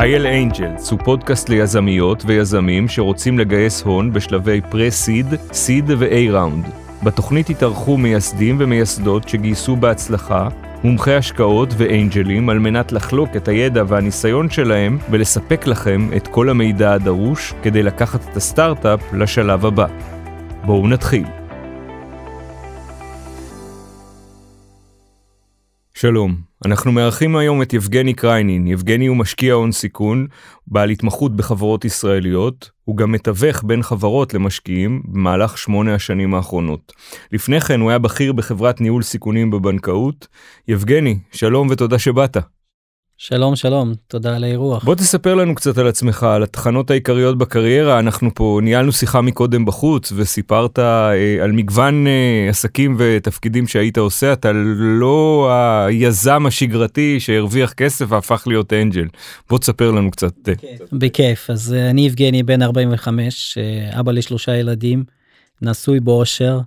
אייל אנג'לס הוא פודקאסט ליזמיות ויזמים שרוצים לגייס הון בשלבי פרה-סיד, סיד ו-A ראונד. בתוכנית התארחו מייסדים ומייסדות שגייסו בהצלחה, מומחי השקעות ואנג'לים על מנת לחלוק את הידע והניסיון שלהם ולספק לכם את כל המידע הדרוש כדי לקחת את הסטארט-אפ לשלב הבא. בואו נתחיל. שלום, אנחנו מארחים היום את יבגני קריינין. יבגני הוא משקיע הון סיכון, בעל התמחות בחברות ישראליות, הוא גם מתווך בין חברות למשקיעים במהלך שמונה השנים האחרונות. לפני כן הוא היה בכיר בחברת ניהול סיכונים בבנקאות. יבגני, שלום ותודה שבאת. שלום שלום תודה על האירוח. בוא תספר לנו קצת על עצמך על התחנות העיקריות בקריירה אנחנו פה ניהלנו שיחה מקודם בחוץ וסיפרת אה, על מגוון אה, עסקים ותפקידים שהיית עושה אתה לא היזם השגרתי שהרוויח כסף והפך להיות אנג'ל בוא תספר לנו קצת. אה. בכיף אז אה, אני יבגני בן 45 אה, אבא לשלושה ילדים נשוי באושר.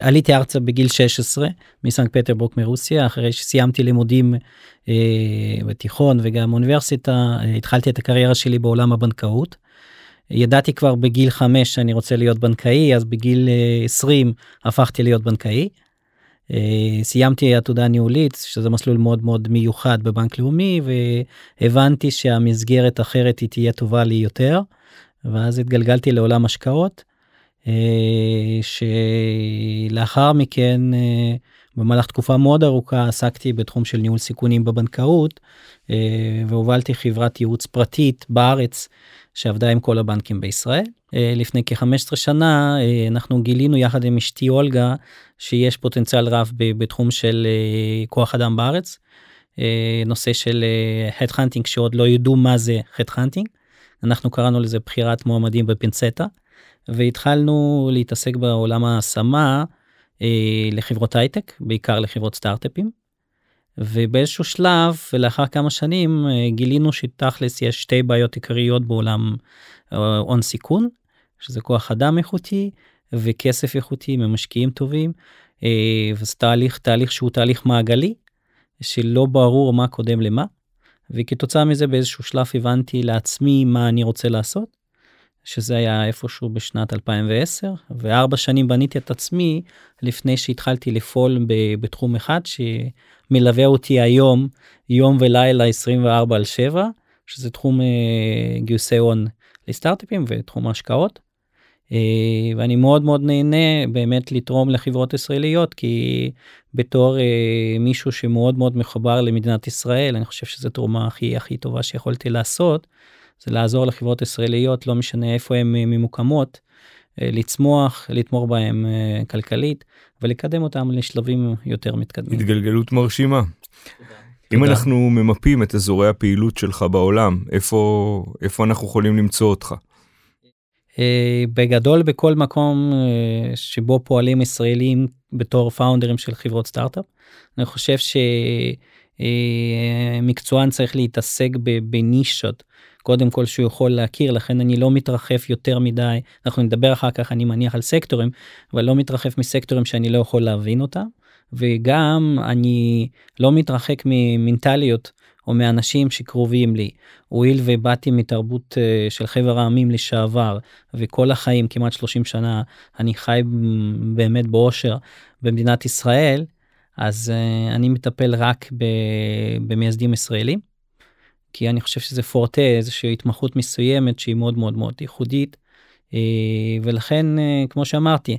עליתי ארצה בגיל 16 מסנק פטרבורג מרוסיה אחרי שסיימתי לימודים אה, בתיכון וגם אוניברסיטה אה, התחלתי את הקריירה שלי בעולם הבנקאות. ידעתי כבר בגיל 5 שאני רוצה להיות בנקאי אז בגיל אה, 20 הפכתי להיות בנקאי. אה, סיימתי עתודה ניהולית שזה מסלול מאוד מאוד מיוחד בבנק לאומי והבנתי שהמסגרת אחרת היא תהיה טובה לי יותר. ואז התגלגלתי לעולם השקעות. אה, שלאחר מכן אה, במהלך תקופה מאוד ארוכה עסקתי בתחום של ניהול סיכונים בבנקאות אה, והובלתי חברת ייעוץ פרטית בארץ שעבדה עם כל הבנקים בישראל. לפני כ-15 שנה אנחנו גילינו יחד עם אשתי אולגה שיש פוטנציאל רב בתחום של כוח אדם בארץ. נושא של headhunting שעוד לא ידעו מה זה headhunting. אנחנו קראנו לזה בחירת מועמדים בפינצטה. והתחלנו להתעסק בעולם ההשמה אה, לחברות הייטק, בעיקר לחברות סטארט-אפים. ובאיזשהו שלב ולאחר כמה שנים אה, גילינו שתכלס יש שתי בעיות עיקריות בעולם אה, הון סיכון, שזה כוח אדם איכותי וכסף איכותי ממשקיעים טובים. אה, וזה תהליך תהליך שהוא תהליך מעגלי שלא ברור מה קודם למה. וכתוצאה מזה באיזשהו שלב הבנתי לעצמי מה אני רוצה לעשות שזה היה איפשהו בשנת 2010 וארבע שנים בניתי את עצמי לפני שהתחלתי לפעול בתחום אחד שמלווה אותי היום יום ולילה 24 על 7 שזה תחום אה, גיוסי הון לסטארט-אפים ותחום ההשקעות. אה, ואני מאוד מאוד נהנה באמת לתרום לחברות ישראליות כי בתור אה, מישהו שמאוד מאוד מחובר למדינת ישראל אני חושב שזו תרומה הכי הכי טובה שיכולתי לעשות. זה לעזור לחברות ישראליות לא משנה איפה הן אה, ממוקמות אה, לצמוח לתמוך בהם אה, כלכלית ולקדם אותם לשלבים יותר מתקדמים. התגלגלות מרשימה. אם אנחנו ממפים את אזורי הפעילות שלך בעולם איפה איפה אנחנו יכולים למצוא אותך. בגדול בכל מקום שבו פועלים ישראלים בתור פאונדרים של חברות סטארט-אפ. אני חושב שמקצוען צריך להתעסק בנישות קודם כל שהוא יכול להכיר לכן אני לא מתרחף יותר מדי. אנחנו נדבר אחר כך אני מניח על סקטורים אבל לא מתרחף מסקטורים שאני לא יכול להבין אותם. וגם אני לא מתרחק ממנטליות או מאנשים שקרובים לי. הואיל ובאתי מתרבות uh, של חבר העמים לשעבר וכל החיים כמעט 30 שנה אני חי באמת באושר במדינת ישראל אז uh, אני מטפל רק במייסדים ישראלים. כי אני חושב שזה פורטה איזושהי התמחות מסוימת שהיא מאוד מאוד מאוד ייחודית אה, ולכן אה, כמו שאמרתי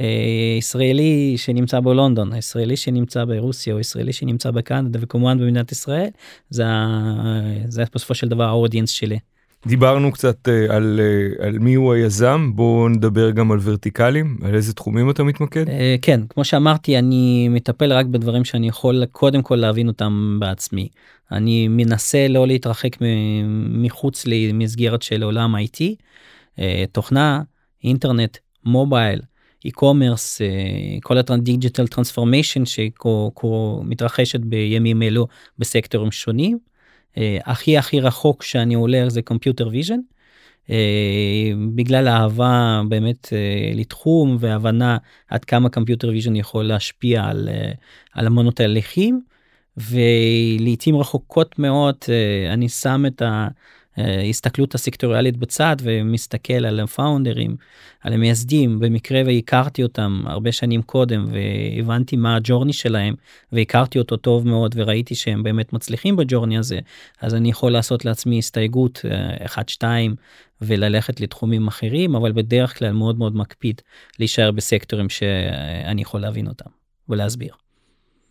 אה, ישראלי שנמצא בלונדון ישראלי שנמצא ברוסיה או ישראלי שנמצא בקנדה וכמובן במדינת ישראל זה, זה בסופו של דבר האודיאנס שלי. דיברנו קצת על, על מי הוא היזם בואו נדבר גם על ורטיקלים על איזה תחומים אתה מתמקד כן כמו שאמרתי אני מטפל רק בדברים שאני יכול קודם כל להבין אותם בעצמי אני מנסה לא להתרחק מחוץ למסגרת של עולם IT, אה, תוכנה, אינטרנט, mobile, e-commerce, אה, כל ה digital transformation שמתרחשת בימים אלו בסקטורים שונים. אה, הכי הכי רחוק שאני הולך זה computer vision. בגלל האהבה באמת לתחום והבנה עד כמה computer vision יכול להשפיע על, על המון תהליכים ולעיתים רחוקות מאוד אה, אני שם את, ה, הסתכלות הסקטוריאלית בצד ומסתכל על הפאונדרים, על המייסדים, במקרה והכרתי אותם הרבה שנים קודם והבנתי מה הג'ורני שלהם והכרתי אותו טוב מאוד וראיתי שהם באמת מצליחים בג'ורני הזה, אז אני יכול לעשות לעצמי הסתייגות 1-2 וללכת לתחומים אחרים, אבל בדרך כלל מאוד מאוד מקפיד להישאר בסקטורים שאני יכול להבין אותם ולהסביר.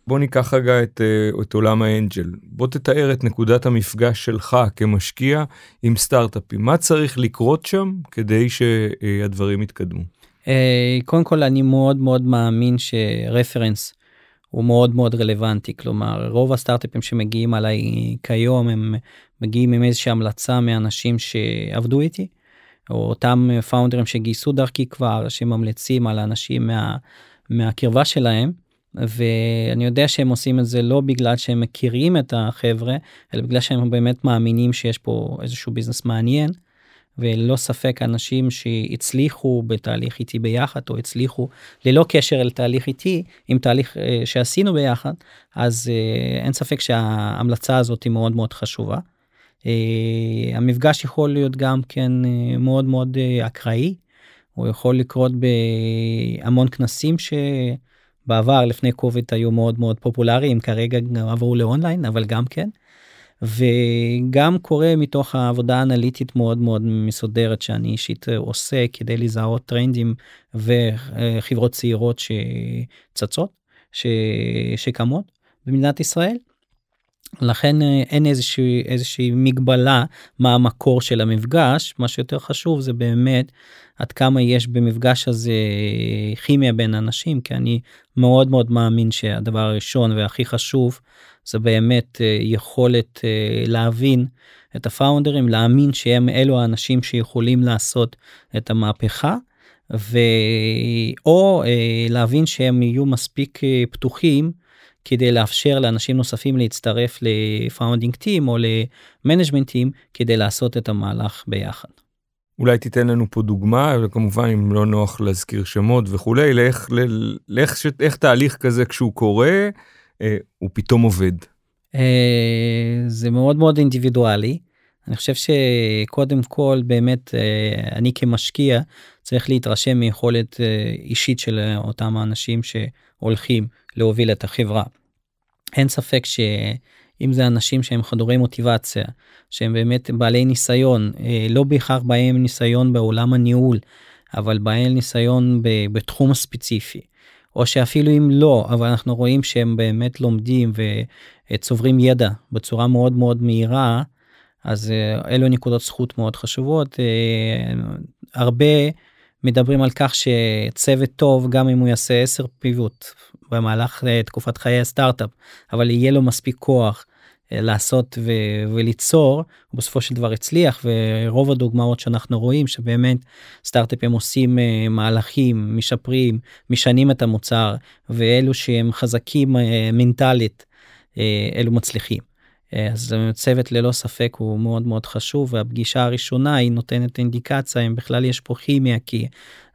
בוא ניקח רגע את, אה, את עולם האנג'ל. בוא תתאר את נקודת המפגש שלך כמשקיע עם סטארט-אפים. מה צריך לקרות שם כדי שהדברים יתקדמו? אה, קודם כל אני מאוד מאוד מאמין שרפרנס הוא מאוד מאוד רלוונטי. כלומר, רוב הסטארט-אפים שמגיעים עליי כיום הם מגיעים עם איזושהי המלצה מאנשים שעבדו איתי, או אותם פאונדרים שגייסו דרכי כבר, שממליצים על אנשים מה, מהקרבה שלהם. ואני יודע שהם עושים את זה לא בגלל שהם מכירים את החבר'ה, אלא בגלל שהם באמת מאמינים שיש פה איזשהו ביזנס מעניין. וללא ספק אנשים שהצליחו בתהליך איתי ביחד או הצליחו ללא קשר אל תהליך איתי עם תהליך אה, שעשינו ביחד אז אה, אין ספק שההמלצה הזאת היא מאוד מאוד חשובה. אה, המפגש יכול להיות גם כן מאוד מאוד אקראי הוא יכול לקרות בהמון כנסים ש... בעבר לפני קוביד היו מאוד מאוד פופולריים כרגע עברו לאונליין אבל גם כן. וגם קורה מתוך העבודה האנליטית מאוד מאוד מסודרת שאני אישית עושה כדי לזהות טרנדים וחברות צעירות שצצות ש... שקמות במדינת ישראל. לכן אין איזושהי איזושהי מגבלה מה המקור של המפגש מה שיותר חשוב זה באמת עד כמה יש במפגש הזה כימיה בין אנשים כי אני מאוד מאוד מאמין שהדבר הראשון והכי חשוב זה באמת אה, יכולת אה, להבין את הפאונדרים להאמין שהם אלו האנשים שיכולים לעשות את המהפכה. ו... או אה, להבין שהם יהיו מספיק פתוחים כדי לאפשר לאנשים נוספים להצטרף ל founding team או ל management team כדי לעשות את המהלך ביחד. אולי תיתן לנו פה דוגמה וכמובן אם לא נוח להזכיר שמות וכולי לאיך, לאיך, איך תהליך כזה כשהוא קורה אה, הוא פתאום עובד. אה, זה מאוד מאוד אינדיבידואלי. אני חושב שקודם כל באמת אה, אני כמשקיע צריך להתרשם מיכולת אה, אישית של אותם האנשים שהולכים להוביל את החברה. אין ספק ש... אם זה אנשים שהם חדורי מוטיבציה, שהם באמת בעלי ניסיון, אה, לא בהכרח בהם ניסיון בעולם הניהול, אבל בעלי ניסיון בתחום הספציפי. או שאפילו אם לא, אבל אנחנו רואים שהם באמת לומדים וצוברים ידע בצורה מאוד מאוד מהירה, אז אה, אלו נקודות זכות מאוד חשובות. אה, הרבה מדברים על כך שצוות טוב, גם אם הוא יעשה 10 פיבוט במהלך אה, תקופת חיי הסטארט-אפ, אבל יהיה לו מספיק כוח אה, לעשות ו- וליצור, בסופו של דבר הצליח, ורוב הדוגמאות שאנחנו רואים שבאמת סטארט-אפים עושים uh, מהלכים, משפרים, משנים את המוצר, ואלו שהם חזקים uh, מנטלית, uh, אלו מצליחים. אז צוות ללא ספק הוא מאוד מאוד חשוב והפגישה הראשונה היא נותנת אינדיקציה אם בכלל יש פה כימיה כי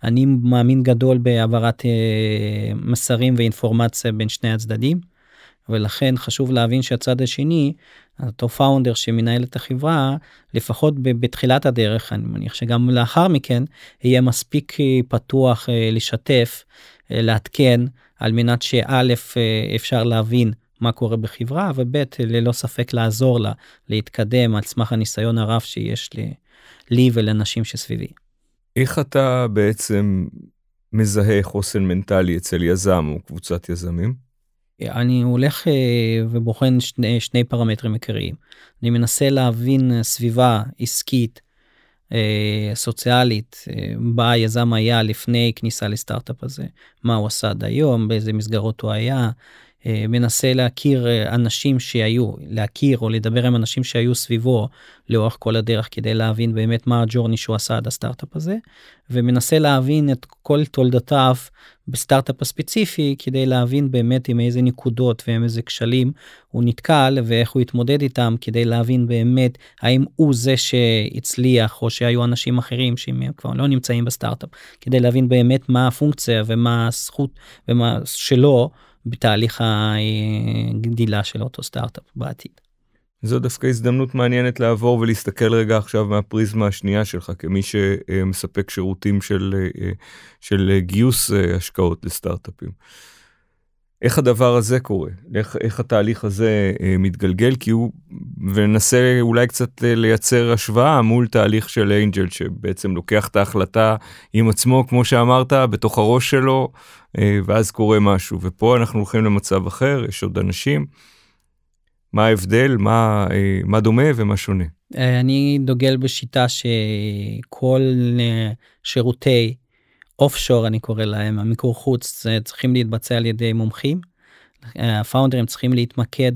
אני מאמין גדול בהעברת אה, מסרים ואינפורמציה בין שני הצדדים. ולכן חשוב להבין שהצד השני אותו פאונדר שמנהל את החברה לפחות בתחילת הדרך אני מניח שגם לאחר מכן יהיה מספיק אה, פתוח אה, לשתף לעדכן על מנת שא' אפשר להבין מה קורה בחברה וב' ללא ספק לעזור לה להתקדם על סמך הניסיון הרב שיש לי, לי ולנשים שסביבי. איך אתה בעצם מזהה חוסן מנטלי אצל יזם או קבוצת יזמים? אני הולך אה, ובוחן שני, שני פרמטרים עיקריים. אני מנסה להבין סביבה עסקית, אה, סוציאלית, אה, בה היזם היה לפני כניסה לסטארט-אפ הזה, מה הוא עשה עד היום, באיזה מסגרות הוא היה, מנסה להכיר אה, אנשים שהיו, להכיר או לדבר עם אנשים שהיו סביבו לאורך כל הדרך כדי להבין באמת מה הג'ורני שהוא עשה עד הסטארט-אפ הזה, ומנסה להבין את כל תולדותיו בסטארט-אפ הספציפי כדי להבין באמת עם איזה נקודות ועם איזה כשלים הוא נתקל ואיך הוא התמודד איתם כדי להבין באמת האם הוא זה שהצליח או שהיו אנשים אחרים שהם כבר לא נמצאים בסטארט-אפ כדי להבין באמת מה הפונקציה ומה הזכות ומה שלו. בתהליך הגדילה של אותו סטארט-אפ בעתיד. זו דווקא הזדמנות מעניינת לעבור ולהסתכל רגע עכשיו מהפריזמה השנייה שלך כמי שמספק שירותים של, של גיוס השקעות לסטארט-אפים. איך הדבר הזה קורה, איך, איך התהליך הזה אה, מתגלגל, כי הוא, וננסה אולי קצת לייצר השוואה מול תהליך של אינג'ל, שבעצם לוקח את ההחלטה עם עצמו, כמו שאמרת, בתוך הראש שלו, אה, ואז קורה משהו. ופה אנחנו הולכים למצב אחר, יש עוד אנשים. מה ההבדל, מה, אה, מה דומה ומה שונה? אה, אני דוגל בשיטה שכל אה, שירותי אוף שור אני קורא להם המיקור חוץ צריכים להתבצע על ידי מומחים. הפאונדרים צריכים להתמקד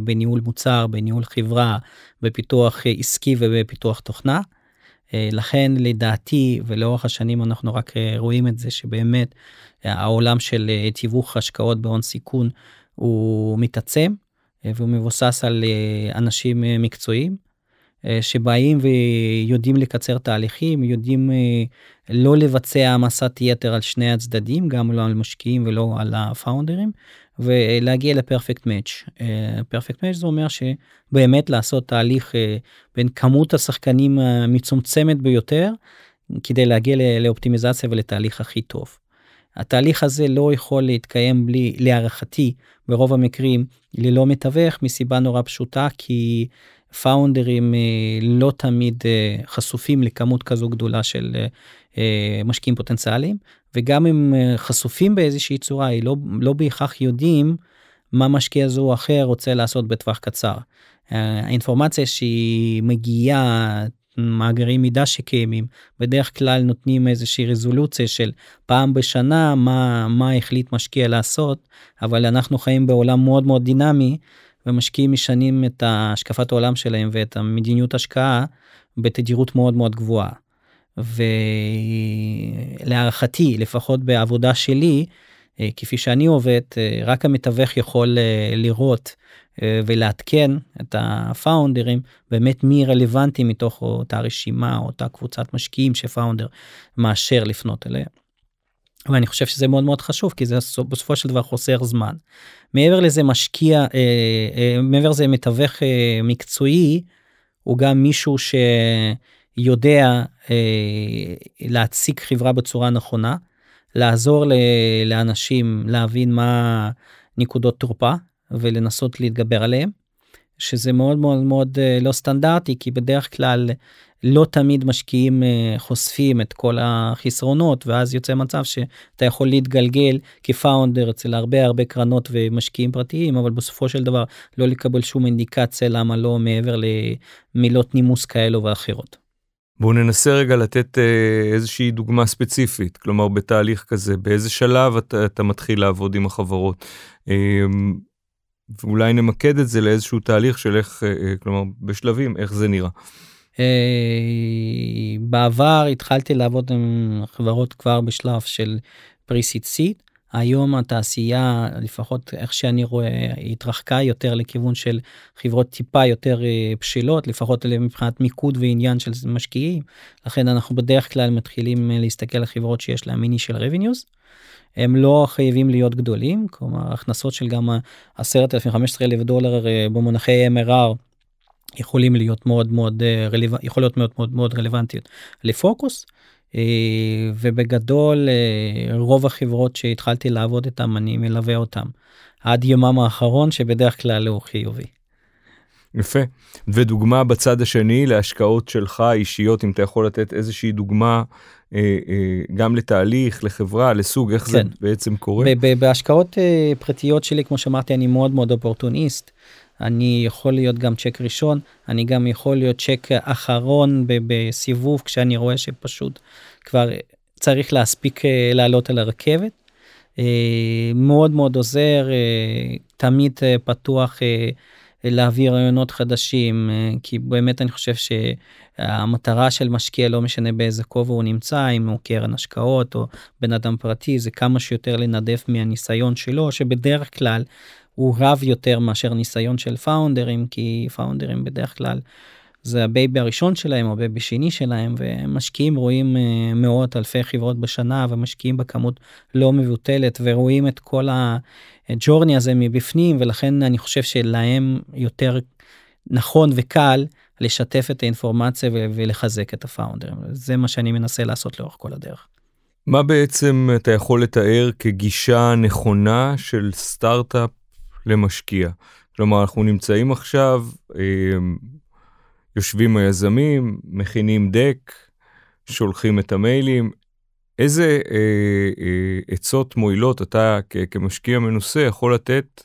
בניהול מוצר בניהול חברה בפיתוח עסקי ובפיתוח תוכנה. לכן לדעתי ולאורך השנים אנחנו רק רואים את זה שבאמת העולם של תיווך השקעות בהון סיכון הוא מתעצם והוא מבוסס על אנשים מקצועיים שבאים ויודעים לקצר תהליכים יודעים לא לבצע העמסת יתר על שני הצדדים גם לא על משקיעים ולא על הפאונדרים ולהגיע לפרפקט מאץ'. פרפקט מאץ' זה אומר שבאמת לעשות תהליך אה, בין כמות השחקנים המצומצמת ביותר כדי להגיע לאופטימיזציה ולתהליך הכי טוב. התהליך הזה לא יכול להתקיים בלי להערכתי ברוב המקרים ללא מתווך מסיבה נורא פשוטה כי פאונדרים אה, לא תמיד אה, חשופים לכמות כזו גדולה של אה, משקיעים פוטנציאליים וגם אם חשופים באיזושהי צורה היא לא לא בהכרח יודעים מה משקיע זו או אחר רוצה לעשות בטווח קצר. האינפורמציה שהיא מגיעה מאגרי מידע שקיימים בדרך כלל נותנים איזושהי רזולוציה של פעם בשנה מה מה החליט משקיע לעשות אבל אנחנו חיים בעולם מאוד מאוד דינמי ומשקיעים משנים את השקפת העולם שלהם ואת המדיניות השקעה בתדירות מאוד מאוד גבוהה. ולהערכתי לפחות בעבודה שלי אה, כפי שאני עובד אה, רק המתווך יכול אה, לראות ולעדכן את הפאונדרים באמת מי רלוונטי מתוך אותה רשימה אותה קבוצת משקיעים שפאונדר מאשר לפנות אליה. ואני חושב שזה מאוד מאוד חשוב כי זה בסופו של דבר חוסר זמן. מעבר לזה משקיע אה, אה, מעבר לזה מתווך אה, מקצועי הוא גם מישהו שיודע אה, להציג חברה בצורה נכונה לעזור ל, לאנשים להבין מה נקודות תורפה ולנסות להתגבר עליהם. שזה מאוד מאוד מאוד אה, לא סטנדרטי כי בדרך כלל לא תמיד משקיעים אה, חושפים את כל החסרונות ואז יוצא מצב שאתה יכול להתגלגל כפאונדר אצל הרבה הרבה קרנות ומשקיעים פרטיים אבל בסופו של דבר לא לקבל שום אינדיקציה למה לא מעבר למילות נימוס כאלו ואחרות. בואו ננסה רגע לתת אה, איזושהי דוגמה ספציפית כלומר בתהליך כזה באיזה שלב אתה, אתה מתחיל לעבוד עם החברות. אה, ואולי נמקד את זה לאיזשהו תהליך של איך כלומר בשלבים איך זה נראה. אה, בעבר התחלתי לעבוד עם חברות כבר בשלב של פריסיט סיט. היום התעשייה לפחות איך שאני רואה התרחקה יותר לכיוון של חברות טיפה יותר אה, בשלות לפחות מבחינת מיקוד ועניין של משקיעים לכן אנחנו בדרך כלל מתחילים אה, להסתכל על חברות שיש להם מיני של revenues. הם לא חייבים להיות גדולים כלומר הכנסות של גם 10,000 15,000 דולר במונחי MRR יכולים להיות מאוד מאוד אה, רלוונטיות יכול להיות מאוד מאוד מאוד רלוונטיות לפוקוס. אה, ובגדול אה, רוב החברות שהתחלתי לעבוד איתם אני מלווה אותם עד יומם האחרון שבדרך כלל הוא חיובי. יפה ודוגמה בצד השני להשקעות שלך אישיות אם אתה יכול לתת איזושהי דוגמה גם לתהליך לחברה לסוג איך כן. זה בעצם קורה. בהשקעות פרטיות שלי כמו שאמרתי אני מאוד מאוד אופורטוניסט. אני יכול להיות גם צ'ק ראשון, אני גם יכול להיות צ'ק אחרון בסיבוב כשאני רואה שפשוט כבר צריך להספיק אה, לעלות על הרכבת. אה, מאוד מאוד עוזר, אה, תמיד פתוח להביא רעיונות חדשים, כי באמת אני חושב שהמטרה של משקיע לא משנה באיזה כובע הוא נמצא, אם הוא קרן השקעות או בן אדם פרטי, זה כמה שיותר לנדף מהניסיון שלו, שבדרך כלל הוא רב יותר מאשר ניסיון של פאונדרים כי פאונדרים בדרך כלל זה ה baby הראשון שלהם או baby שני שלהם ומשקיעים רואים uh, מאות אלפי חברות בשנה ומשקיעים בכמות לא מבוטלת ורואים את כל הג'ורני הזה מבפנים ולכן אני חושב שלהם יותר נכון וקל לשתף את האינפורמציה ולחזק את הפאונדרים. זה מה שאני מנסה לעשות לאורך כל הדרך. מה בעצם אתה יכול לתאר כגישה נכונה של סטארט-אפ למשקיע? כלומר, אנחנו נמצאים עכשיו, אה, יושבים היזמים, מכינים דק, שולחים את המיילים. איזה אה, אה, עצות מועילות אתה כמשקיע מנוסה יכול לתת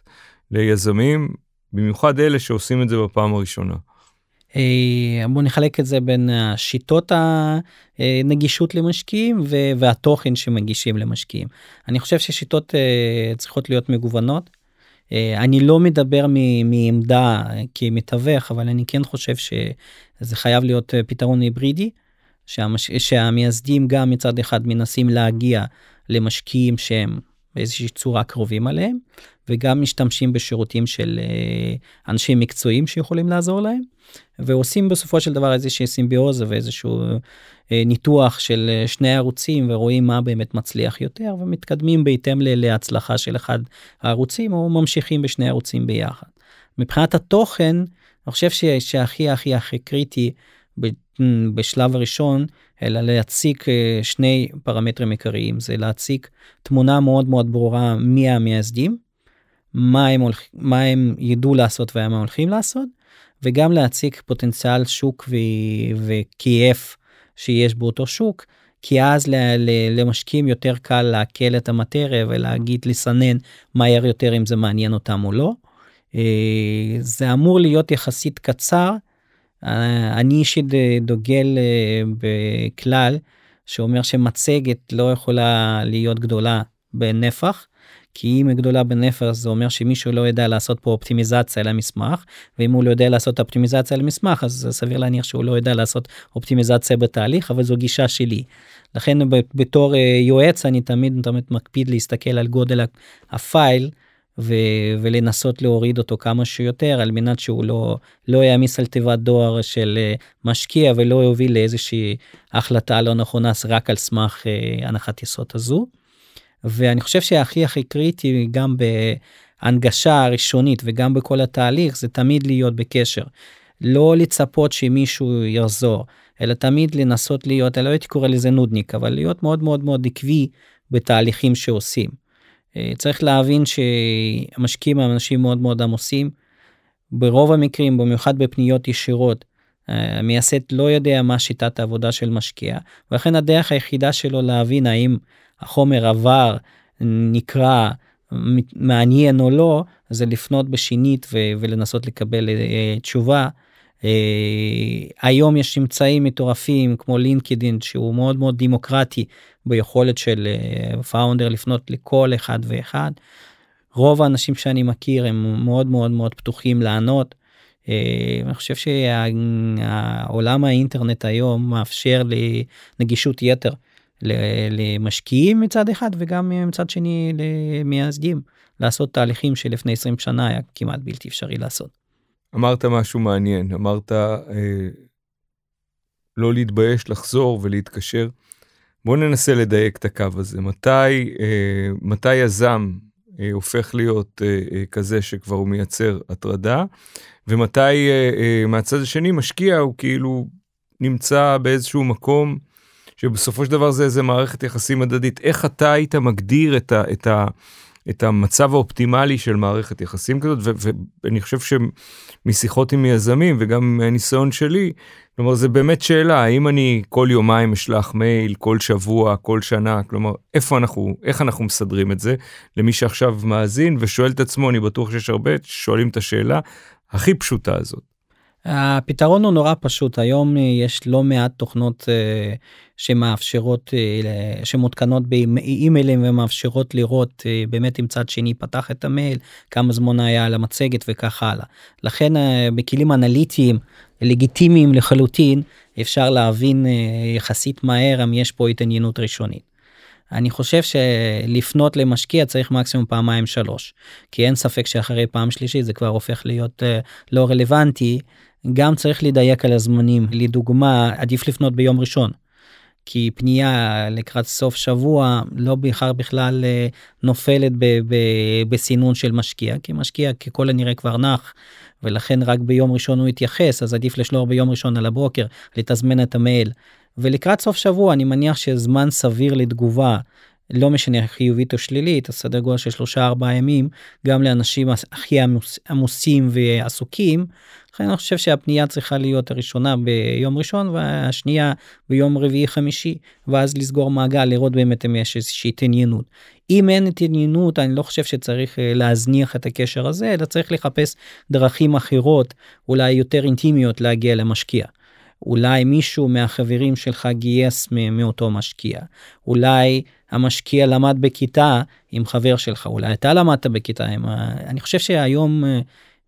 ליזמים, במיוחד אלה שעושים את זה בפעם הראשונה? אה, בוא נחלק את זה בין שיטות הנגישות למשקיעים והתוכן שמגישים למשקיעים. אני חושב ששיטות אה, צריכות להיות מגוונות. אה, אני לא מדבר מעמדה כמתווך אבל אני כן חושב שזה חייב להיות פתרון היברידי שהמש... שהמייסדים גם מצד אחד מנסים להגיע למשקיעים שהם באיזושהי צורה קרובים עליהם וגם משתמשים בשירותים של אנשים מקצועיים שיכולים לעזור להם. ועושים בסופו של דבר איזושהי סימביוזה ואיזשהו אה, ניתוח של אה, שני ערוצים ורואים מה באמת מצליח יותר ומתקדמים בהתאם להצלחה של אחד הערוצים או ממשיכים בשני ערוצים ביחד. מבחינת התוכן אני חושב שהכי הכי הכי קריטי בשלב הראשון אלא להציג אה, שני פרמטרים עיקריים זה להציג תמונה מאוד מאוד ברורה מי המייסדים מה הם, הולכים מה הם ידעו לעשות ומה הם הולכים לעשות וגם להציג פוטנציאל שוק וכיף שיש באותו שוק כי אז למשקיעים יותר קל לעכל את המטריה ולהגיד לסנן מהר יותר אם זה מעניין אותם או לא. אה, זה אמור להיות יחסית קצר. אה, אני אישית דוגל אה, בכלל שאומר שמצגת לא יכולה להיות גדולה בנפח כי אם היא גדולה בנפח זה אומר שמישהו לא יודע לעשות פה אופטימיזציה למסמך ואם הוא לא יודע לעשות אופטימיזציה למסמך אז סביר להניח שהוא לא יודע לעשות אופטימיזציה בתהליך אבל זו גישה שלי. לכן בתור אה, יועץ אני תמיד תמיד מקפיד להסתכל על גודל הפייל ו- ולנסות להוריד אותו כמה שיותר על מנת שהוא לא לא יעמיס על תיבת דואר של uh, משקיע ולא יוביל לאיזושהי החלטה לא נכונה רק על סמך uh, הנחת יסוד הזו. ואני חושב שהכי הכי קריטי גם בהנגשה הראשונית וגם בכל התהליך זה תמיד להיות בקשר. לא לצפות שמישהו יחזור אלא תמיד לנסות להיות אני לא הייתי קורא לזה נודניק אבל להיות מאוד מאוד מאוד עקבי בתהליכים שעושים. אה, צריך להבין שהמשקיעים הם אנשים מאוד מאוד עמוסים. ברוב המקרים במיוחד בפניות ישירות המייסד לא יודע מה שיטת העבודה של משקיע ולכן הדרך היחידה שלו להבין האם החומר עבר, נקרא, מעניין או לא, זה לפנות בשינית ו- ולנסות לקבל uh, תשובה. Uh, היום יש אמצעים מטורפים כמו לינקדאין שהוא מאוד מאוד דמוקרטי ביכולת של פאונדר uh, לפנות לכל אחד ואחד. רוב האנשים שאני מכיר הם מאוד מאוד מאוד פתוחים לענות. Uh, אני חושב שהעולם האינטרנט היום מאפשר לנגישות יתר למשקיעים מצד אחד וגם מצד שני למייסדים לעשות תהליכים שלפני 20 שנה היה כמעט בלתי אפשרי לעשות. אמרת משהו מעניין אמרת אה, לא להתבייש לחזור ולהתקשר. בוא ננסה לדייק את הקו הזה. מתי אה, מתי יזם אה, הופך להיות אה, אה, כזה שכבר הוא מייצר הטרדה? ומתי אה, אה, מהצד השני משקיע הוא כאילו נמצא באיזשהו מקום שבסופו של דבר זה איזה מערכת יחסים הדדית. איך אתה היית מגדיר את, ה, את, ה, את המצב האופטימלי של מערכת יחסים כזאת, ואני חושב שמשיחות עם יזמים וגם מהניסיון שלי, כלומר זה באמת שאלה, האם אני כל יומיים אשלח מייל, כל שבוע, כל שנה, כלומר איפה אנחנו, איך אנחנו מסדרים את זה למי שעכשיו מאזין ושואל את עצמו, אני בטוח שיש הרבה ששואלים את השאלה הכי פשוטה הזאת. הפתרון הוא נורא פשוט היום יש לא מעט תוכנות אה, שמאפשרות אה, שמותקנות באימיילים ומאפשרות לראות אה, באמת אם צד שני פתח את המייל כמה זמן היה על המצגת וכך הלאה לכן בכלים אנליטיים לגיטימיים לחלוטין אפשר להבין יחסית מהר אם יש פה התעניינות ראשונית. אני חושב שלפנות למשקיע צריך מקסימום פעמיים שלוש כי אין ספק שאחרי פעם שלישית זה כבר הופך להיות לא רלוונטי גם צריך לדייק על הזמנים לדוגמה עדיף לפנות ביום ראשון. כי פנייה לקראת סוף שבוע לא בהכרח בכלל אה, נופלת בסינון של משקיע כי משקיע ככל הנראה כבר נח ולכן רק ביום ראשון הוא יתייחס אז עדיף לשלוח ביום ראשון על הבוקר לתזמן את המייל. ולקראת סוף שבוע אני מניח שזמן סביר לתגובה לא משנה חיובית או שלילית, הסדר גודל של שלושה ארבעה ימים, גם לאנשים הכי עמוס, עמוסים ועסוקים. לכן אני חושב שהפנייה צריכה להיות הראשונה ביום ראשון והשנייה ביום רביעי חמישי, ואז לסגור מעגל, לראות באמת אם יש איזושהי התעניינות. אם אין התעניינות, אני לא חושב שצריך אה, להזניח את הקשר הזה, אלא צריך לחפש דרכים אחרות, אולי יותר אינטימיות להגיע למשקיע. אולי מישהו מהחברים שלך גייס מאותו משקיע. אולי המשקיע למד בכיתה עם חבר שלך, אולי אתה למדת בכיתה עם... אני חושב שהיום, אה,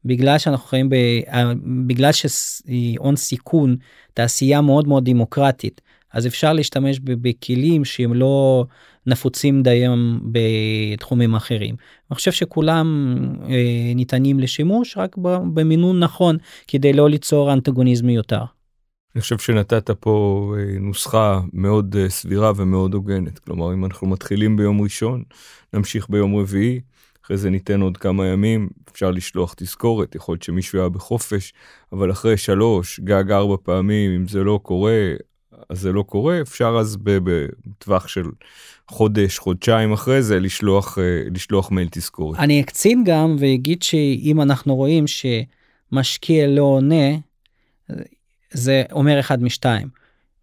בגלל שאנחנו חיים ב... אה, בגלל שהון סיכון, תעשייה מאוד מאוד דמוקרטית, אז אפשר להשתמש בכלים שהם לא נפוצים דיים בתחומים אחרים. אני חושב שכולם אה, ניתנים לשימוש רק במינון נכון כדי לא ליצור אנטגוניזם מיותר. אני חושב שנתת פה אה, נוסחה מאוד אה, סבירה ומאוד הוגנת. כלומר, אם אנחנו מתחילים ביום ראשון, נמשיך ביום רביעי, אחרי זה ניתן עוד כמה ימים, אפשר לשלוח תזכורת, יכול להיות שמישהו היה בחופש, אבל אחרי שלוש, גג ארבע פעמים, אם זה לא קורה, אז זה לא קורה, אפשר אז בטווח של חודש, חודשיים אחרי זה, לשלוח, אה, לשלוח מייל תזכורת. אני אקצין גם ואגיד שאם אנחנו רואים שמשקיע לא עונה, זה אומר אחד משתיים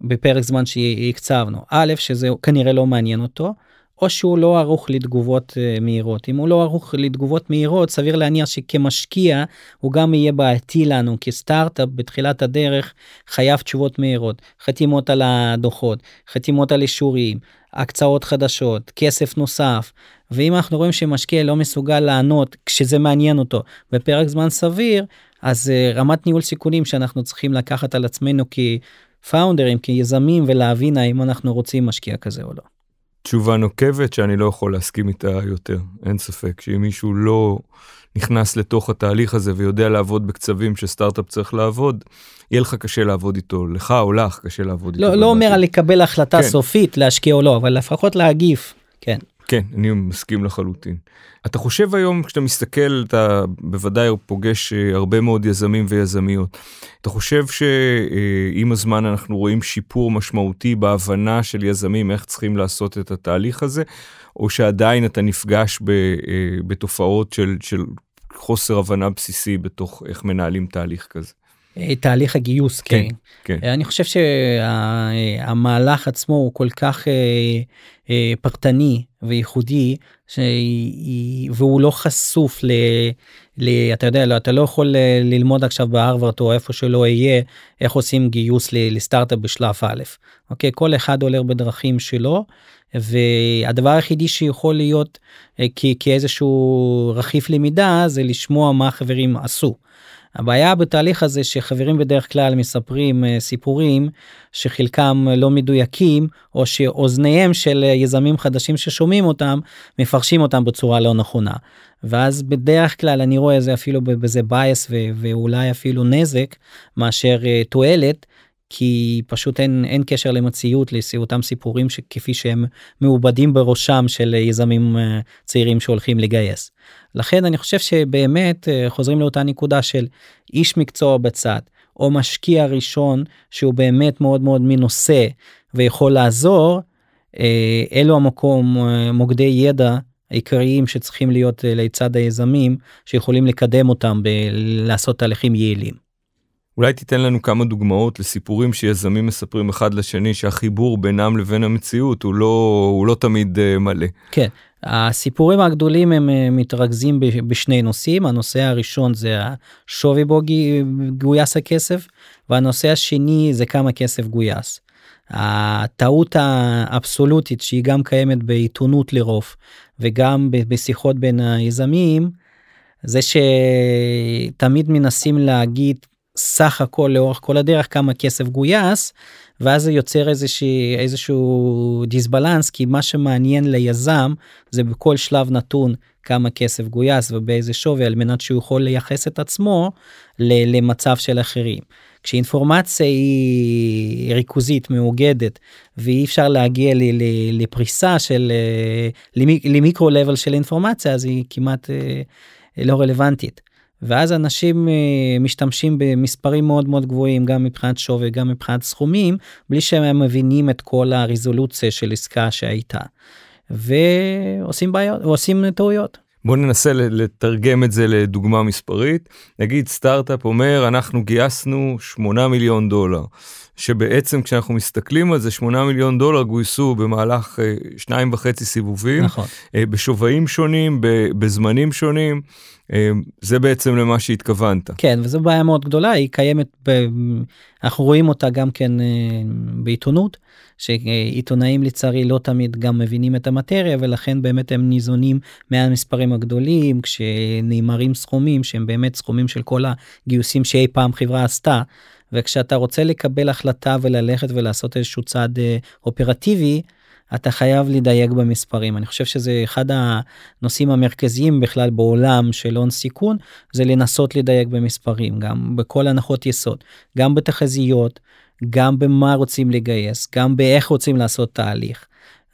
בפרק זמן שהקצבנו א' שזה כנראה לא מעניין אותו או שהוא לא ערוך לתגובות uh, מהירות. אם הוא לא ערוך לתגובות מהירות סביר להניח שכמשקיע הוא גם יהיה בעייתי לנו כסטארט-אפ בתחילת הדרך חייב תשובות מהירות. חתימות על הדוחות חתימות על אישורים הקצאות חדשות כסף נוסף. ואם אנחנו רואים שמשקיע לא מסוגל לענות כשזה מעניין אותו בפרק זמן סביר אז uh, רמת ניהול סיכונים שאנחנו צריכים לקחת על עצמנו כפאונדרים כיזמים ולהבין האם אנחנו רוצים משקיע כזה או לא. תשובה נוקבת שאני לא יכול להסכים איתה יותר אין ספק שאם מישהו לא נכנס לתוך התהליך הזה ויודע לעבוד בקצבים שסטארט-אפ צריך לעבוד יהיה לך קשה לעבוד איתו לך או לך קשה לעבוד לא, איתו. לא אומר על לקבל החלטה כן. סופית להשקיע או לא אבל לפחות להגיף כן. כן, אני מסכים לחלוטין. אתה חושב היום כשאתה מסתכל אתה בוודאי פוגש אה, הרבה מאוד יזמים ויזמיות. אתה חושב שעם הזמן אנחנו רואים שיפור משמעותי בהבנה של יזמים איך צריכים לעשות את התהליך הזה או שעדיין אתה נפגש ב, אה, בתופעות של, של חוסר הבנה בסיסי בתוך איך מנהלים תהליך כזה. אה, תהליך הגיוס כן, כן. כן אני חושב שהמהלך עצמו הוא כל כך פרטני וייחודי שהיא, והוא לא חשוף ל, ל... אתה יודע, לא, אתה לא יכול אה, ללמוד עכשיו בהרווארד או איפה שלא יהיה איך עושים גיוס לסטארט-אפ בשלב א', אוקיי? כל אחד הולך בדרכים שלו והדבר היחידי שיכול להיות אה, כאיזשהו רכיב למידה זה לשמוע מה חברים עשו. הבעיה בתהליך הזה שחברים בדרך כלל מספרים uh, סיפורים שחלקם לא מדויקים או שאוזניהם של יזמים חדשים ששומעים אותם מפרשים אותם בצורה לא נכונה. ואז בדרך כלל אני רואה זה אפילו בזה בייס ואולי אפילו נזק מאשר uh, תועלת. כי פשוט אין, אין קשר למציאות לאותם סיפורים שכפי שהם מעובדים בראשם של יזמים uh, צעירים שהולכים לגייס. לכן אני חושב שבאמת אה, חוזרים לאותה נקודה של איש מקצוע בצד או משקיע ראשון שהוא באמת מאוד מאוד מנוסה ויכול לעזור אה, אלו המקום אה, מוקדי ידע העיקריים שצריכים להיות לצד היזמים שיכולים לקדם אותם לעשות תהליכים יעילים. אולי תיתן לנו כמה דוגמאות לסיפורים שיזמים מספרים אחד לשני שהחיבור בינם לבין המציאות הוא לא הוא לא תמיד מלא. כן הסיפורים הגדולים הם אה, מתרכזים בשני נושאים הנושא הראשון זה השווי בו גויס הכסף והנושא השני זה כמה כסף גויס. הטעות האבסולוטית שהיא גם קיימת בעיתונות לרוב וגם בשיחות בין היזמים זה שתמיד מנסים להגיד סך הכל לאורך כל הדרך כמה כסף גויס ואז זה יוצר איזושהי איזשהו דיסבלנס כי מה שמעניין ליזם זה בכל שלב נתון כמה כסף גויס ובאיזה שווי על מנת שהוא יכול לייחס את עצמו למצב של אחרים. כשאינפורמציה היא ריכוזית מאוגדת ואי אפשר להגיע לפריסה של למיקרו לבל של אינפורמציה אז היא כמעט אה, לא רלוונטית. ואז אנשים משתמשים במספרים מאוד מאוד גבוהים גם מבחינת שווי גם מבחינת סכומים בלי שהם מבינים את כל הרזולוציה של עסקה שהייתה. ועושים בעיות עושים טעויות. בוא ננסה לתרגם את זה לדוגמה מספרית נגיד סטארט-אפ אומר אנחנו גייסנו 8 מיליון דולר שבעצם כשאנחנו מסתכלים על זה 8 מיליון דולר גויסו במהלך אה, שניים וחצי סיבובים נכון. אה, בשווים שונים בזמנים שונים אה, זה בעצם למה שהתכוונת. כן וזו בעיה מאוד גדולה היא קיימת ב... אנחנו רואים אותה גם כן בעיתונות שעיתונאים לצערי לא תמיד גם מבינים את המטריה ולכן באמת הם ניזונים מהמספרים הגדולים כשנאמרים סכומים שהם באמת סכומים של כל הגיוסים שאי פעם חברה עשתה. וכשאתה רוצה לקבל החלטה וללכת ולעשות איזשהו צעד אה, אופרטיבי, אתה חייב לדייק במספרים. אני חושב שזה אחד הנושאים המרכזיים בכלל בעולם של הון סיכון, זה לנסות לדייק במספרים, גם בכל הנחות יסוד, גם בתחזיות, גם במה רוצים לגייס, גם באיך רוצים לעשות תהליך.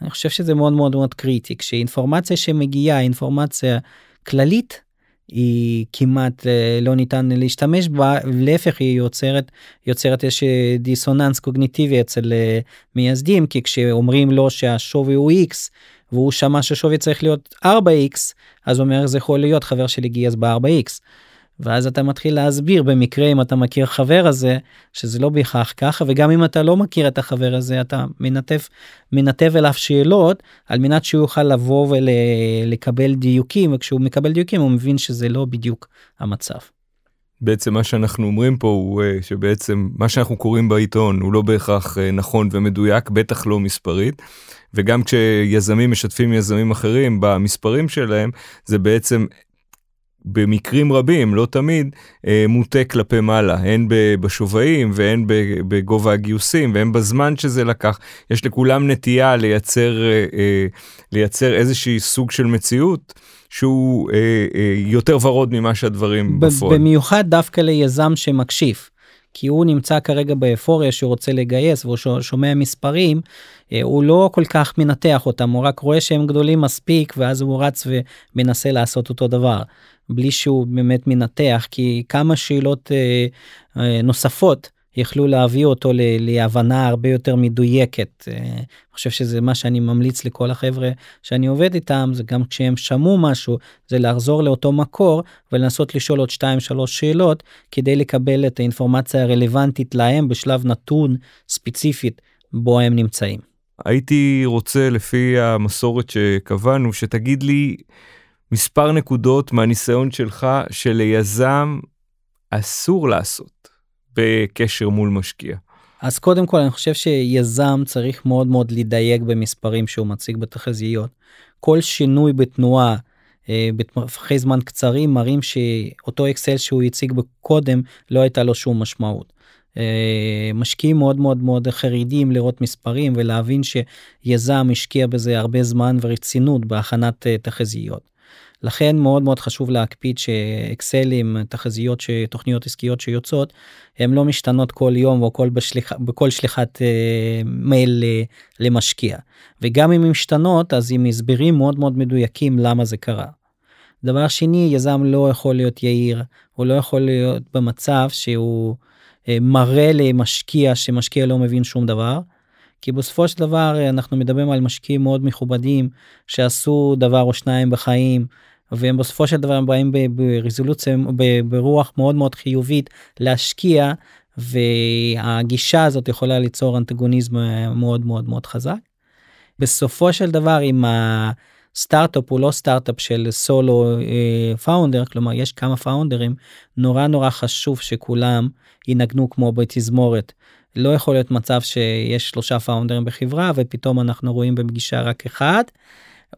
אני חושב שזה מאוד מאוד מאוד קריטי, כשאינפורמציה שמגיעה, אינפורמציה כללית, היא כמעט אה, לא ניתן להשתמש בה להפך היא יוצרת יוצרת איזה דיסוננס קוגניטיבי אצל אה, מייסדים כי כשאומרים לו שהשווי הוא x והוא שמע ששווי צריך להיות 4x אז הוא אומר זה יכול להיות חבר שלי גייס ב-4x. ואז אתה מתחיל להסביר במקרה אם אתה מכיר חבר הזה שזה לא בהכרח ככה וגם אם אתה לא מכיר את החבר הזה אתה מנתב מנתב אליו שאלות על מנת שהוא יוכל לבוא ולקבל דיוקים וכשהוא מקבל דיוקים הוא מבין שזה לא בדיוק המצב. בעצם מה שאנחנו אומרים פה הוא אה, שבעצם מה שאנחנו קוראים בעיתון הוא לא בהכרח אה, נכון ומדויק בטח לא מספרית וגם כשיזמים משתפים יזמים אחרים במספרים שלהם זה בעצם במקרים רבים, לא תמיד, אה, מוטה כלפי מעלה, הן בשווים והן בגובה הגיוסים והן בזמן שזה לקח. יש לכולם נטייה לייצר, אה, אה, לייצר איזושהי סוג של מציאות. שהוא אה, אה, יותר ורוד ממה שהדברים בפועל. במיוחד דווקא ליזם שמקשיב. כי הוא נמצא כרגע באפוריה שהוא רוצה לגייס והוא שומע מספרים, אה, הוא לא כל כך מנתח אותם, הוא רק רואה שהם גדולים מספיק ואז הוא רץ ומנסה לעשות אותו דבר. בלי שהוא באמת מנתח כי כמה שאלות אה, אה, נוספות יכלו להביא אותו להבנה הרבה יותר מדויקת. אה, אני חושב שזה מה שאני ממליץ לכל החבר'ה שאני עובד איתם זה גם כשהם שמעו משהו זה לחזור לאותו מקור ולנסות לשאול עוד 2-3 שאלות כדי לקבל את האינפורמציה הרלוונטית להם בשלב נתון ספציפית בו הם נמצאים. הייתי רוצה לפי המסורת שקבענו שתגיד לי מספר נקודות מהניסיון שלך שליזם אסור לעשות בקשר מול משקיע. אז קודם כל אני חושב שיזם צריך מאוד מאוד לדייק במספרים שהוא מציג בתחזיות. כל שינוי בתנועה אה, בטווחי זמן קצרים מראים שאותו אקסל שהוא הציג קודם לא הייתה לו שום משמעות. אה, משקיעים מאוד מאוד מאוד חרדים לראות מספרים ולהבין שיזם השקיע בזה הרבה זמן ורצינות בהכנת אה, תחזיות. לכן מאוד מאוד חשוב להקפיד שאקסלים תחזיות שתוכניות עסקיות שיוצאות הן לא משתנות כל יום או כל בשליח, בכל שליחת אה, מייל אה, למשקיע וגם אם הן משתנות אז עם הסברים מאוד מאוד מדויקים למה זה קרה. דבר שני יזם לא יכול להיות יאיר הוא לא יכול להיות במצב שהוא אה, מראה למשקיע שמשקיע לא מבין שום דבר. כי בסופו של דבר אה, אנחנו מדברים על משקיעים מאוד מכובדים שעשו דבר או שניים בחיים והם בסופו של דבר הם באים ברזולוציה ברוח מאוד מאוד חיובית להשקיע והגישה הזאת יכולה ליצור אנטגוניזם מאוד מאוד מאוד חזק. בסופו של דבר אם הסטארט-אפ הוא לא סטארט-אפ של סולו פאונדר אה, כלומר יש כמה פאונדרים נורא נורא חשוב שכולם ינגנו כמו בתזמורת. לא יכול להיות מצב שיש שלושה פאונדרים בחברה ופתאום אנחנו רואים בפגישה רק אחד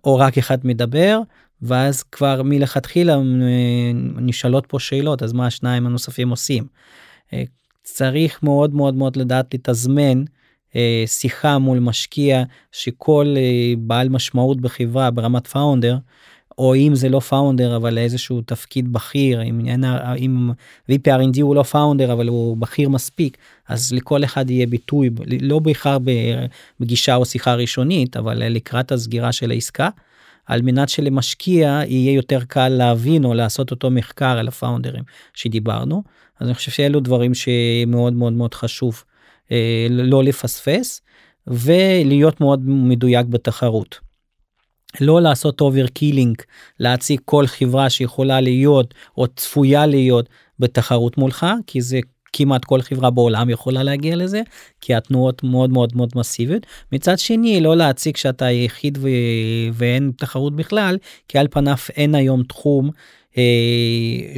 או רק אחד מדבר ואז כבר מלכתחילה אה, נשאלות פה שאלות אז מה השניים הנוספים עושים. אה, צריך מאוד מאוד מאוד לדעת לתזמן אה, שיחה מול משקיע שכל בעל משמעות בחברה ברמת founder או אם זה לא founder אבל איזשהו תפקיד בכיר אם, אם VP R&D הוא לא founder אבל הוא בכיר מספיק אז לכל אחד יהיה ביטוי לא בהכרח בגישה או שיחה ראשונית אבל לקראת הסגירה של העסקה. על מנת שלמשקיע יהיה יותר קל להבין או לעשות אותו מחקר על הפאונדרים שדיברנו אז אני חושב שאלו דברים שמאוד מאוד מאוד חשוב אה, לא לפספס ולהיות מאוד מדויק בתחרות. לא לעשות over killing להציג כל חברה שיכולה להיות או צפויה להיות בתחרות מולך כי זה כמעט כל חברה בעולם יכולה להגיע לזה כי התנועות מאוד מאוד מאוד מסיביות. מצד שני לא להציג שאתה היחיד ו... ואין תחרות בכלל כי על פניו אין היום תחום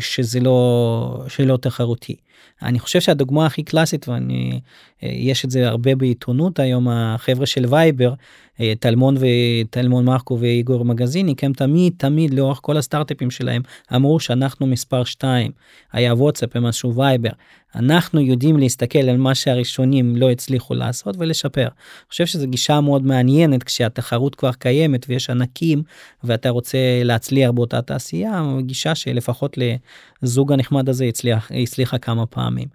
שזה לא שלא תחרותי. אני חושב שהדוגמה הכי קלאסית ואני אה, יש את זה הרבה בעיתונות היום החבר'ה של וייבר אה, טלמון וטלמון מרקו ואיגור מגזיניק כי הם תמיד תמיד לאורך כל הסטארטאפים שלהם אמרו שאנחנו מספר 2 היה וואטסאפ הם משהו וייבר אנחנו יודעים להסתכל על מה שהראשונים לא הצליחו לעשות ולשפר. אני חושב שזו גישה מאוד מעניינת כשהתחרות כבר קיימת ויש ענקים ואתה רוצה להצליח באותה תעשייה גישה שלפחות לזוג הנחמד הזה הצליח הצליחה כמה פעמים.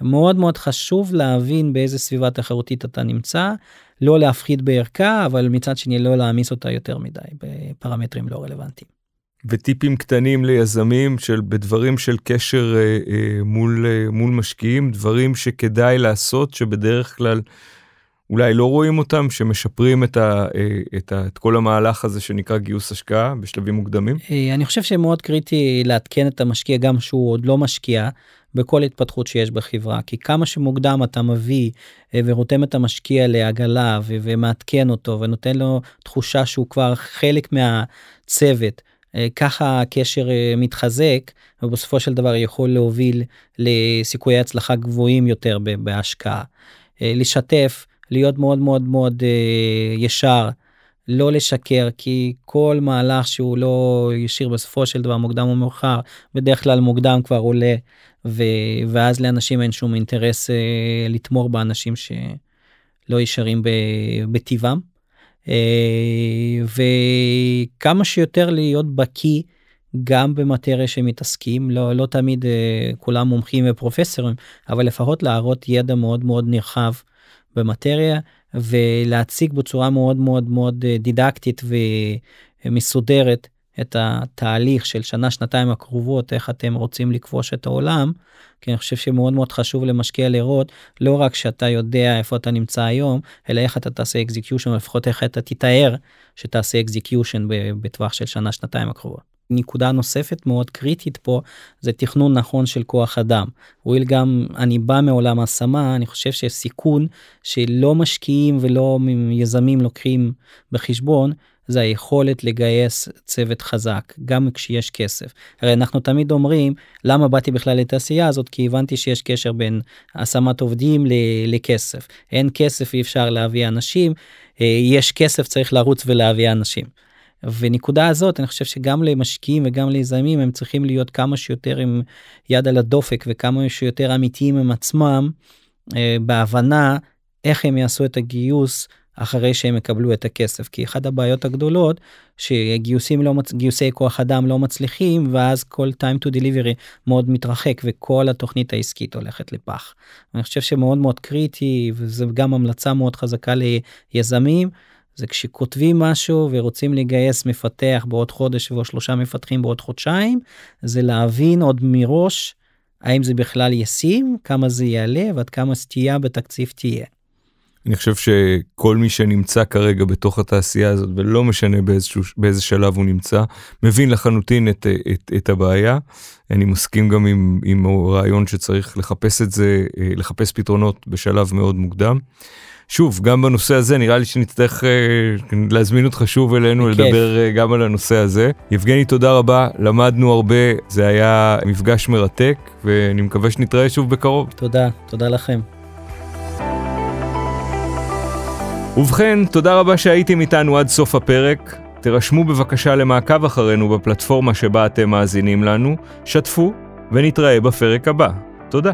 מאוד מאוד חשוב להבין באיזה סביבה תחרותית אתה נמצא לא להפחית בערכה אבל מצד שני לא להעמיס אותה יותר מדי בפרמטרים לא רלוונטיים. וטיפים קטנים ליזמים של בדברים של קשר אה, אה, מול אה, מול משקיעים דברים שכדאי לעשות שבדרך כלל אולי לא רואים אותם שמשפרים את, ה, אה, את, ה, את כל המהלך הזה שנקרא גיוס השקעה בשלבים מוקדמים? אה, אני חושב שמאוד קריטי לעדכן את המשקיע גם שהוא עוד לא משקיע בכל התפתחות שיש בחברה כי כמה שמוקדם אתה מביא אה, ורותם את המשקיע לעגלה ומעדכן אותו ונותן לו תחושה שהוא כבר חלק מהצוות ככה הקשר מתחזק ובסופו של דבר יכול להוביל לסיכויי הצלחה גבוהים יותר בהשקעה. לשתף להיות מאוד מאוד מאוד ישר. לא לשקר כי כל מהלך שהוא לא ישיר בסופו של דבר מוקדם או מאוחר בדרך כלל מוקדם כבר עולה ו... ואז לאנשים אין שום אינטרס אה, לתמור באנשים שלא ישרים בטבעם. אה, וכמה שיותר להיות בקיא גם במטריה שמתעסקים לא לא תמיד אה, כולם מומחים ופרופסורים אבל לפחות להראות ידע מאוד מאוד נרחב במטריה ולהציג בצורה מאוד מאוד מאוד אה, דידקטית ומסודרת את התהליך של שנה שנתיים הקרובות איך אתם רוצים לכבוש את העולם כי אני חושב שמאוד מאוד חשוב למשקיע לראות לא רק שאתה יודע איפה אתה נמצא היום אלא איך אתה תעשה execution לפחות איך אתה תתאר שתעשה execution בטווח של שנה שנתיים הקרובות. נקודה נוספת מאוד קריטית פה זה תכנון נכון של כוח אדם. הואיל גם אני בא מעולם השמה אני חושב שיש סיכון שלא משקיעים ולא יזמים לוקחים בחשבון זה היכולת לגייס צוות חזק גם כשיש כסף. הרי אנחנו תמיד אומרים למה באתי בכלל לתעשייה הזאת כי הבנתי שיש קשר בין השמת עובדים לכסף. אין כסף אי אפשר להביא אנשים אה, יש כסף צריך לרוץ ולהביא אנשים. ונקודה הזאת אני חושב שגם למשקיעים וגם ליזמים הם צריכים להיות כמה שיותר עם יד על הדופק וכמה שיותר אמיתיים עם עצמם אה, בהבנה איך הם יעשו את הגיוס אחרי שהם יקבלו את הכסף כי אחת הבעיות הגדולות שגיוסים לא מצ... גיוסי כוח אדם לא מצליחים ואז כל time to delivery מאוד מתרחק וכל התוכנית העסקית הולכת לפח. אני חושב שמאוד מאוד קריטי וזה גם המלצה מאוד חזקה ליזמים. זה כשכותבים משהו ורוצים לגייס מפתח בעוד חודש ועוד שלושה מפתחים בעוד חודשיים זה להבין עוד מראש האם זה בכלל ישים כמה זה יעלה ועד כמה סטייה בתקציב תהיה. אני חושב שכל מי שנמצא כרגע בתוך התעשייה הזאת ולא משנה באיזשהו באיזה שלב הוא נמצא מבין לחלוטין את, את, את הבעיה. אני מסכים גם עם, עם הרעיון שצריך לחפש את זה לחפש פתרונות בשלב מאוד מוקדם. שוב גם בנושא הזה נראה לי שנצטרך אה, להזמין אותך שוב אלינו בכיף. לדבר אה, גם על הנושא הזה. יבגני תודה רבה למדנו הרבה זה היה מפגש מרתק ואני מקווה שנתראה שוב בקרוב. תודה תודה לכם. ובכן, תודה רבה שהייתם איתנו עד סוף הפרק. תירשמו בבקשה למעקב אחרינו בפלטפורמה שבה אתם מאזינים לנו, שתפו ונתראה בפרק הבא. תודה.